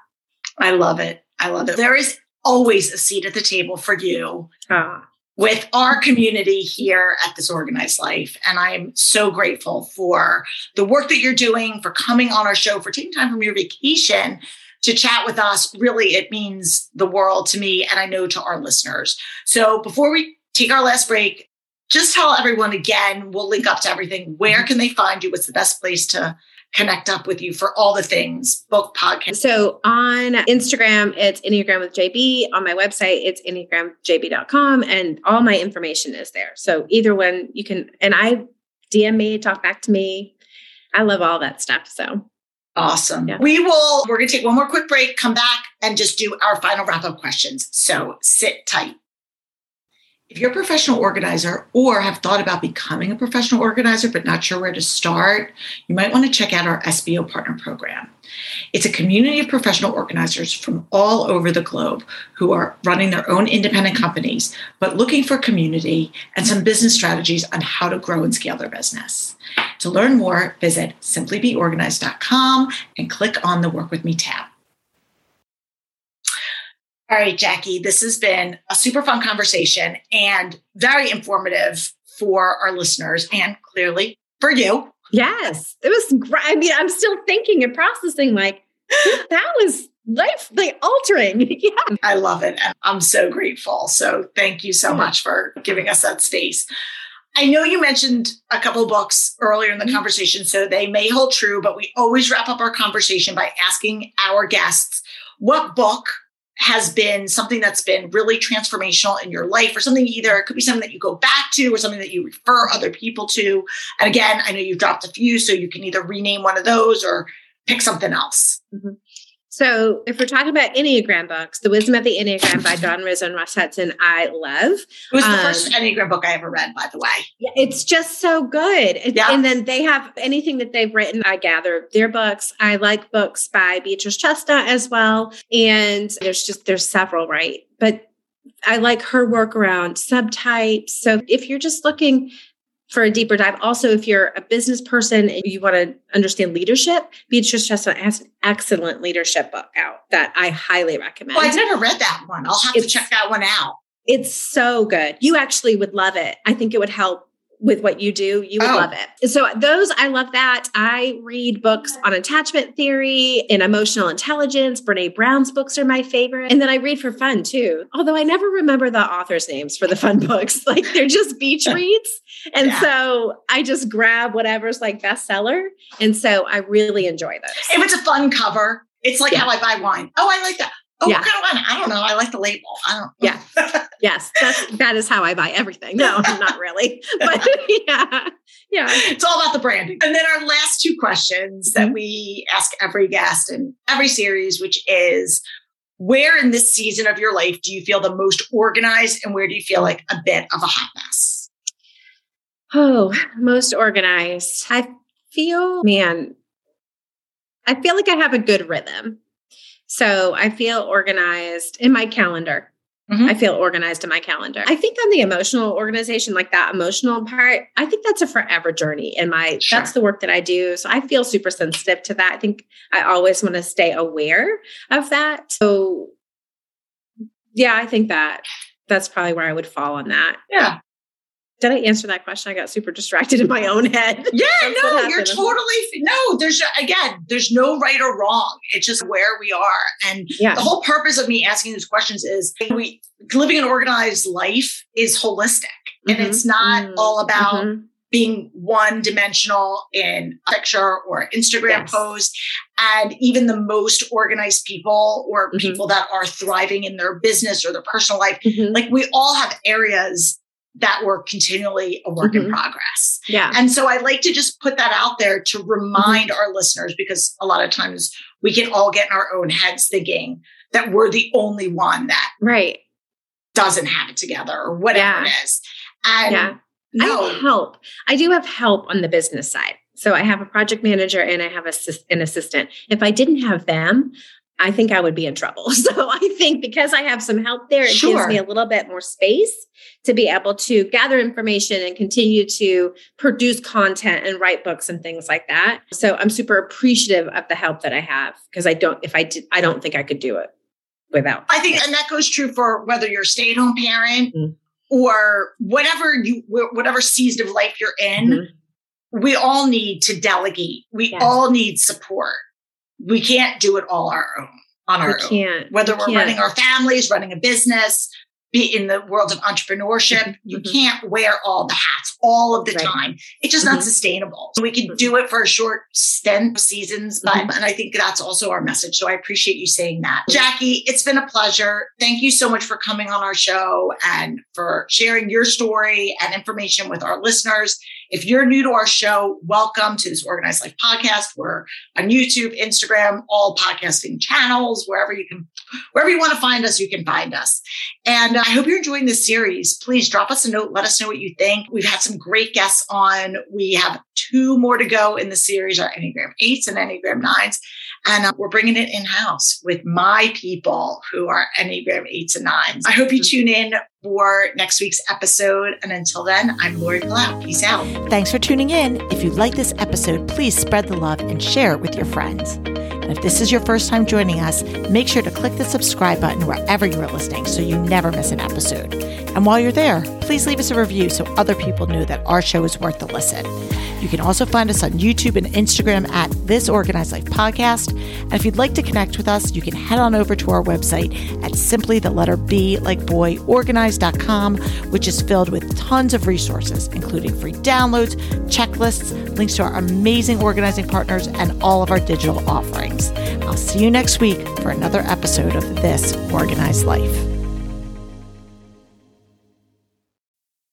I love it. I love it. There is always a seat at the table for you Ah, with our community here at this organized life and i'm so grateful for the work that you're doing for coming on our show for taking time from your vacation to chat with us really it means the world to me and i know to our listeners so before we take our last break just tell everyone again we'll link up to everything where mm-hmm. can they find you what's the best place to connect up with you for all the things book podcast So on Instagram, it's Enneagram with JB. On my website, it's EnneagramJB.com, and all my information is there. So either one you can, and I DM me, talk back to me. I love all that stuff. So Awesome. Yeah. We will, we're going to take one more quick break, come back and just do our final wrap up questions. So sit tight. If you're a professional organizer or have thought about becoming a professional organizer but not sure where to start, you might want to check out our SBO Partner Program. It's a community of professional organizers from all over the globe who are running their own independent companies, but looking for community and some business strategies on how to grow and scale their business. To learn more, visit simplybeorganized.com and click on the Work With Me tab. All right, Jackie, this has been a super fun conversation and very informative for our listeners and clearly for you. yes, it was great. I mean, I'm still thinking and processing like that was life like altering. yeah. I love it. And I'm so grateful. So thank you so much for giving us that space. I know you mentioned a couple books earlier in the Mhm. conversation, so they may hold true, but we always wrap up our conversation by asking our guests what book has been something that's been really transformational in your life or something either it could be something that you go back to or something that you refer other people to? And again i know you've dropped a few so you can either rename one of those or pick something else So, if we're talking about Enneagram books, The Wisdom of the Enneagram by Don Riso and Russ Hudson, I love. it was the Um, first enneagram book i ever read by the way Yeah, it's just so good. It- Yeah. And then they have anything that they've written, I gather their books. I like books by Beatrice Chestnut as well. And there's just, there's several, right? But I like her work around subtypes. So if you're just looking for a deeper dive, also if you're a business person and you want to understand leadership, Beatrice Chestnut has an excellent leadership book out that I highly recommend. Well, I've never read that one. I'll have It's- to check that one out. It's so good. You actually would love it. I think it would help with what you do. You would Oh. love it. So those I love that. I read books on attachment theory and emotional intelligence. Brene Brown's books are my favorite. And then I read for fun too. Although I never remember the authors' names for the fun books. Like they're just beach reads. And Yeah. so I just grab whatever's like bestseller. And so I really enjoy those. If it's a fun cover, it's like Yeah. how I buy wine. Oh, I like that. Oh, Yeah. what kind of wine? I don't know. I like the label. I don't. Yeah. Yes, that's that is how I buy everything. No, not really. But yeah. Yeah. it's all about the branding. And then our last two questions that Mm-hmm. we ask every guest in every series, which is where in this season of your life do you feel the most organized and where do you feel like a bit of a hot mess? Oh, most organized. I feel, man, I feel like I have a good rhythm. So I feel organized in my calendar. Mhm. I feel organized in my calendar. I think on the emotional organization, like that emotional part, I think that's a forever journey. And my Sure. that's the work that I do. So I feel super sensitive to that. I think I always want to stay aware of that. So yeah, I think that that's probably where I would fall on that. Yeah. Did I answer that question? I got super distracted in my own head. Yeah, That's no, you're totally no. There's again, there's no right or wrong. It's just where we are, and Yeah. the whole purpose of me asking these questions is we living an organized life is holistic, and Mhm. it's not Mm. all about Mhm. being one dimensional in a picture or Instagram Yes. post. And even the most organized people or Mhm. people that are thriving in their business or their personal life, Mhm. like we all have areas that were continually a work in Mhm. progress. Yeah. And so I like to just put that out there to remind our listeners because a lot of times we can all get in our own heads thinking that we're the only one that Right. doesn't have it together or whatever Yeah. it is. And Yeah. I no, have help. I do have help on the business side. So I have a project manager and I have assist- an assistant. If I didn't have them, I think I would be in trouble. So I think because I have some help there, it Sure. gives me a little bit more space to be able to gather information and continue to produce content and write books and things like that. So I'm super appreciative of the help that I have because I don't, if I did, I don't think I could do it without. I think, and that goes true for whether you're a stay-at-home parent Mm. or whatever you, whatever season of life you're in. Mhm. We all need to delegate. We Yes. all need support. We can't do it all our own on our own. can't. Whether I we're can't. running our families, running a business, be in the world of entrepreneurship, you Mhm. can't wear all the hats all of the Right. time. It's just Mhm. not sustainable. So we can do it for a short stint seasons, but Mhm. and I think that's also our message. So I appreciate you saying that. Jackie, it's been a pleasure. Thank you so much for coming on our show and for sharing your story and information with our listeners. If you're new to our show, welcome to this Organized Life podcast. We're on YouTube, Instagram, all podcasting channels, wherever you can, wherever you want to find us, you can find us. And I hope you're enjoying this series. Please drop us a note. Let us know what you think. We've had some great guests on. We have two more to go in the series, our Enneagram 8s and Enneagram 9s. And uh, we're bringing it in house with my people who are Enneagram 8s and 9s. I hope you tune in for next week's episode. And until then, I'm Lori Palau. Peace out. Thanks for tuning in. If you like this episode, please spread the love and share it with your friends. If this is your first time joining us, make sure to click the subscribe button wherever you are listening so you never miss an episode. And while you're there, please leave us a review so other people know that our show is worth the listen. You can also find us on YouTube and Instagram at This Organized Life Podcast. And if you'd like to connect with us, you can head on over to our website at simply the letter B like boy organized.com, which is filled with tons of resources, including free downloads, checklists, links to our amazing organizing partners, and all of our digital offerings. I'll see you next week for another episode of This Organized Life.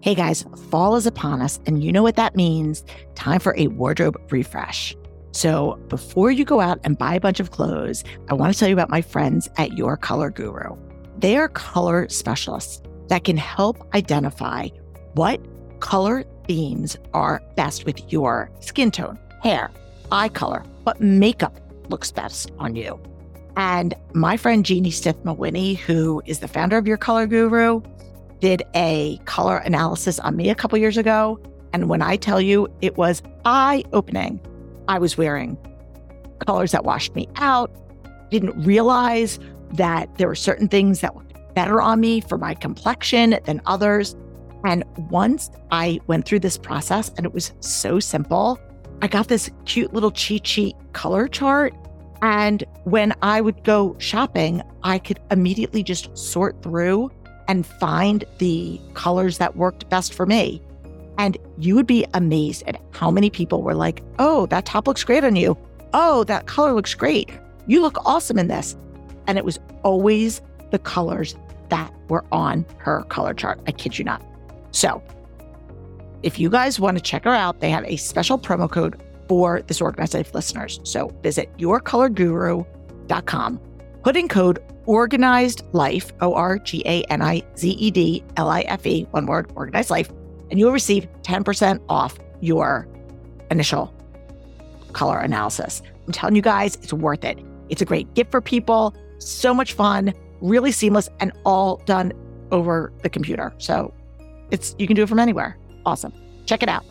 Hey guys, fall is upon us, and you know what that means. Time for a wardrobe refresh. So, before you go out and buy a bunch of clothes, I want to tell you about my friends at Your Color Guru. They are color specialists that can help identify what color themes are best with your skin tone, hair, eye color, what makeup looks best on you. And my friend Jeannie Stith Mawhinney, who is the founder of Your Color Guru, did a color analysis on me a couple years ago. And when I tell you it was eye opening, I was wearing colors that washed me out, didn't realize that there were certain things that looked better on me for my complexion than others. And once I went through this process and it was so simple, I got this cute little cheat sheet color chart. And when I would go shopping, I could immediately just sort through and find the colors that worked best for me. And you would be amazed at how many people were like, oh, that top looks great on you. Oh, that color looks great. You look awesome in this. And it was always the colors that were on her color chart. I kid you not. So, if you guys want to check her out, they have a special promo code for this Organized Life listeners. So, visit yourcolorguru.com. Put in code organized life, O R G A N I Z E D L I F E, one word, organized life, and you'll receive 10% off your initial color analysis. I'm telling you guys, it's worth it. It's a great gift for people, so much fun, really seamless, and all done over the computer. So it's you can do it from anywhere. Awesome. Check it out.